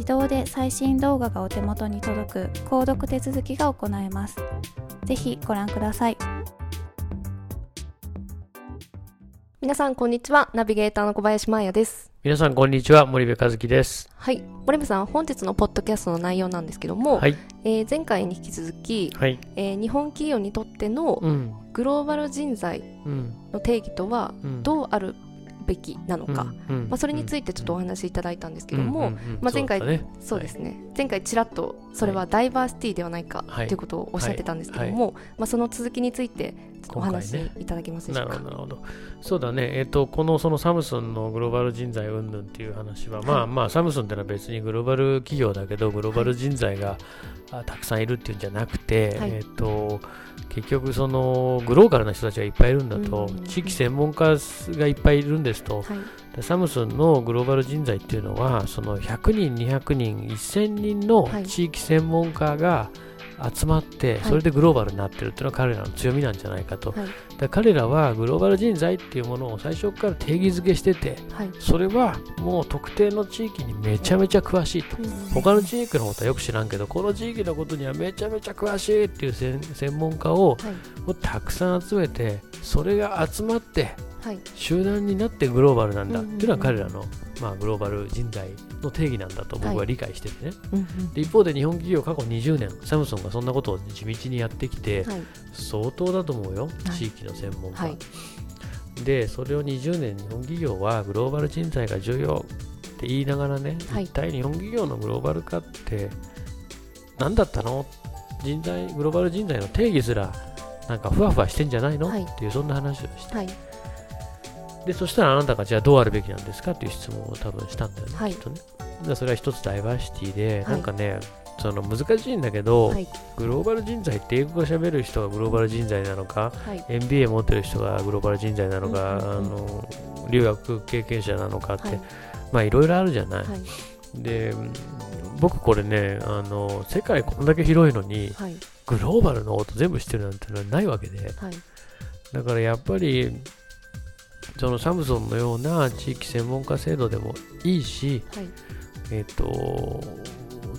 自動で最新動画がお手元に届く購読手続きが行えます。ぜひご覧ください。皆さんこんにちは。ナビゲーターの小林真彩です。皆さんこんにちは。森部和樹です。はい。森部さん本日のポッドキャストの内容なんですけども、はい。えー前回に引き続き、はい。えー日本企業にとってのうん。グローバル人材うん。の定義とはうん。どうあるべきなのか、うんまあ、それについてちょっとお話しいただいたんですけども、まあ、前回そうですね、前回ちらっとそれはダイバーシティではないかはいということをおっしゃってたんですけども、まあ、その続きについてお話いただけますでしなょうか？るほどなるほど。そうだね。えっ、とこのそのサムスンのグローバル人材云々っていう話は、まはい。あまあサムスンってのは別にグローバル企業だけどグローバル人材が、あたくさんいるっていうんじゃなくて、はい。えっ、と結局そのグローカルな人たちがいっぱいいるんだと、うん地域専門家がいっぱいいるんですと、はい。でサムスンのグローバル人材っていうのはその100人200人1000人のはい。地域専門家が集まって、はい。それでグローバルになってるっていうのは彼らの強みなんじゃないかと、はい。で彼らはグローバル人材っていうものを最初から定義づけしててはい。それはもう特定の地域にめちゃめちゃ詳しいと。うん他の地域のことはよく知らんけどこの地域のことにはめちゃめちゃ詳しいっていう専専門家をはい。をたくさん集めてそれが集まってはい。集団になってグローバルなんだっていうのは彼らの、まあ、グローバル人材の定義なんだと僕は理解しててね、うんうん。で一方で日本企業過去20年サムソンがそんなことを地道にやってきてはい。相当だと思うよ、はい。地域の専門家、はい。でそれを20年日本企業はグローバル人材が重要って言いながらね、はい。一体日本企業のグローバル化って何だったの？人材グローバル人材の定義すらなんかふわふわしてんじゃないの、はい。っていうそんな話をして。はいでそしたらあなたがじゃあどうあるべきなんですかっていう質問を多分したんだよね、はい。きっとね。でそれは一つダイバーシティで、はい。なんかねその難しいんだけど、はい。グローバル人材って英語が喋る人がグローバル人材なのかはい。MBA 持ってる人がグローバル人材なのか、うんうんうん。あの留学経験者なのかって、はい。まあいろいろあるじゃない、はい。でうん僕これねあの世界こんだけ広いのにはい。グローバルのこと全部知ってるなんてのはないわけで。はい。だからやっぱりそのサムソンのような地域専門家制度でもいいしはい。えっ、と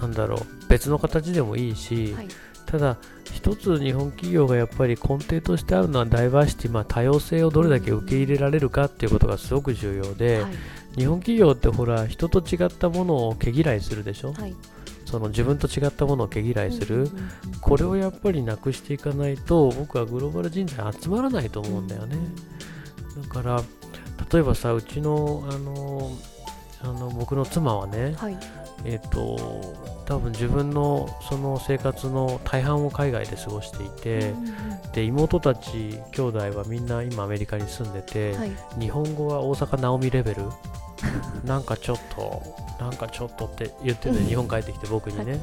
なんだろう別の形でもいいし、はい。ただ一つ日本企業がやっぱり根底としてあるのはダイバーシティ、まあ、多様性をどれだけ受け入れられるかっていうことがすごく重要で、はい。日本企業ってほら人と違ったものを毛嫌いするでしょ、はい。その自分と違ったものを毛嫌いする、うんうんこれをやっぱりなくしていかないと僕はグローバル人材集まらないと思うんだよね、だから例えばさうちのあのあの僕の妻はね、はい。えっ、と多分自分のその生活の大半を海外で過ごしていて、で妹たち兄弟はみんな今アメリカに住んでて、はい。日本語は大阪直美レベル？なんかちょっとなんかちょっとって言ってて日本帰ってきて僕にね、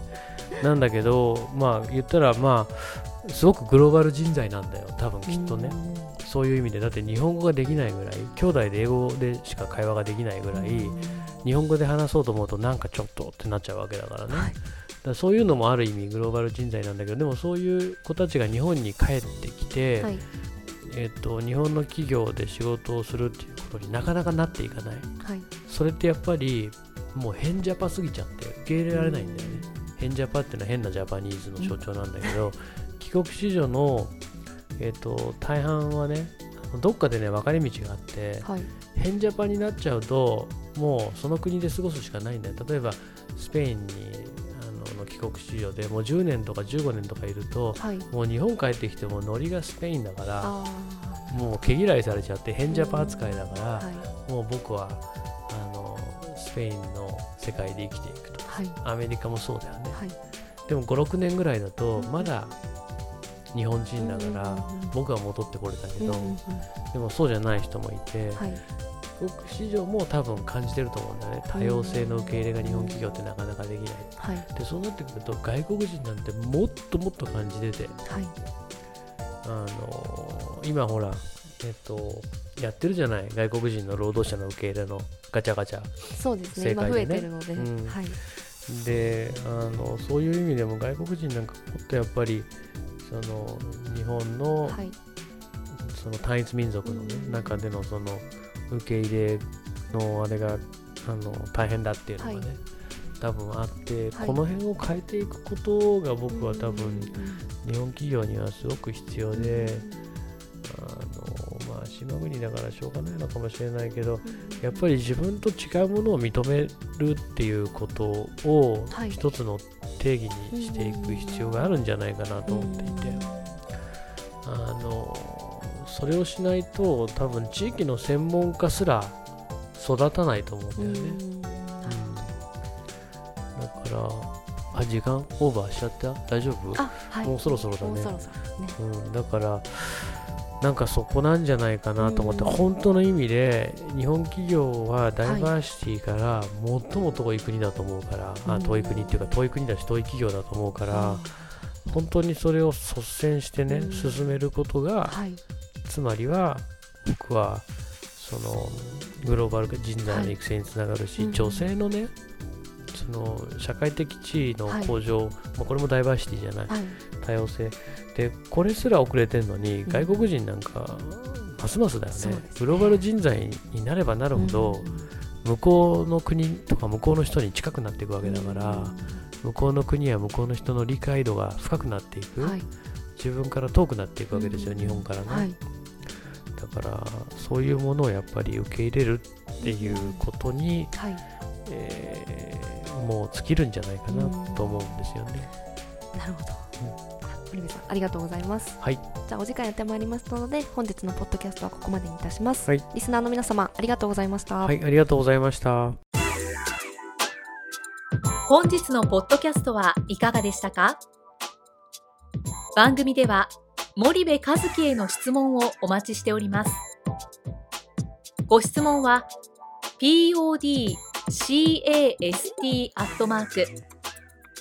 なんだけどまあ言ったらまあすごくグローバル人材なんだよ多分きっとね、そういう意味でだって日本語ができないぐらい兄弟で英語でしか会話ができないぐらい、日本語で話そうと思うとなんかちょっとってなっちゃうわけだからね、はい。だからそういうのもある意味グローバル人材なんだけどでもそういう子たちが日本に帰ってきて、はい。えっと日本の企業で仕事をするっていうことになかなかなっていかない。はい。それってやっぱりもう変ジャパすぎちゃって受け入れられないんだよね。変ジャパっていうのは変なジャパニーズの象徴なんだけど、帰国子女の、えっと大半はねどっかでね分かれ道があってはい。変ジャパになっちゃうともうその国で過ごすしかないんだよ。例えばスペインにあのの帰国子女でもう10年とか15年とかいるとはい。もう日本帰ってきてもノリがスペインだからあもう毛嫌いされちゃって変ジャパ扱いだから、ーはい。もう僕はあのスペインの世界で生きていくと。はい。アメリカもそうだよね。はい。でも56年ぐらいだとうん。まだ日本人だから僕は戻ってこれたけどでもそうじゃない人もいてはい。帰国子女も多分感じてると思うんだよね。多様性の受け入れが日本企業ってなかなかできないはい。でそうなってくると外国人なんてもっともっと感じてて。はい。あの今ほらえっとやってるじゃない？外国人の労働者の受け入れのガチャガチャ。そうですね。今増正解でね。えてるので。うん。はい。であのそういう意味でも外国人なんかもっとやっぱりその日本の,、はい。その単一民族の、ね、中でのその受け入れのあれがあの大変だっていうのがね、はい。多分あって、はい。この辺を変えていくことが僕は多分日本企業にはすごく必要で、あのまあ、島国だからしょうがないのかもしれないけどやっぱり自分と違うものを認めるっていうことをはい。一つの定義にしていく必要があるんじゃないかなと思っていて、あのそれをしないと多分地域の専門家すら育たないと思うんだよね。うん。だからあ時間オーバーしちゃった？大丈夫？あはい。もうそろそろだね。ね。うん、だからなんかそこなんじゃないかなと思って、うん。本当の意味で日本企業はダイバーシティから最も遠い国だと思うから、あうん。遠い国っていうか遠い国だし遠い企業だと思うから、あ本当にそれを率先してね、うん。進めることがはい。つまりは僕はそのグローバル人材の育成につながるし、女性のねその社会的地位の向上、まあ、これもダイバーシティじゃない多様性。でこれすら遅れてるのにん。外国人なんかますますだよね,、ねグローバル人材になればなるほど、向こうの国とか向こうの人に近くなっていくわけだから、向こうの国や向こうの人の理解度が深くなっていく、はい。自分から遠くなっていくわけですよ、うん。日本からね、はい。だからそういうものをやっぱり受け入れるっていうことに、はい。えーもう尽きるんじゃないかなと思うんですよね。なるほど森部さんありがとうございます。はい、じゃあお時間やってまいりましたので本日のポッドキャストはここまでにいたします、はい。リスナーの皆様ありがとうございました、はい、ありがとうございました。本日のポッドキャストはいかがでしたか？番組では森部和樹への質問をお待ちしております。ご質問は podcast アットマーク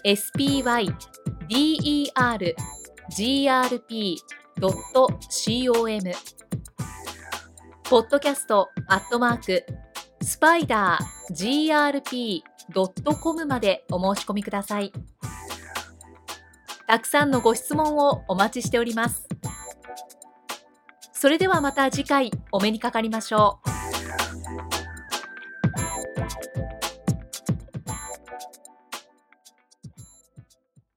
spydergrp.com ポッドキャストアットマークスパイダー grp.com までお申し込みください。たくさんのご質問をお待ちしております。それではまた次回お目にかかりましょう。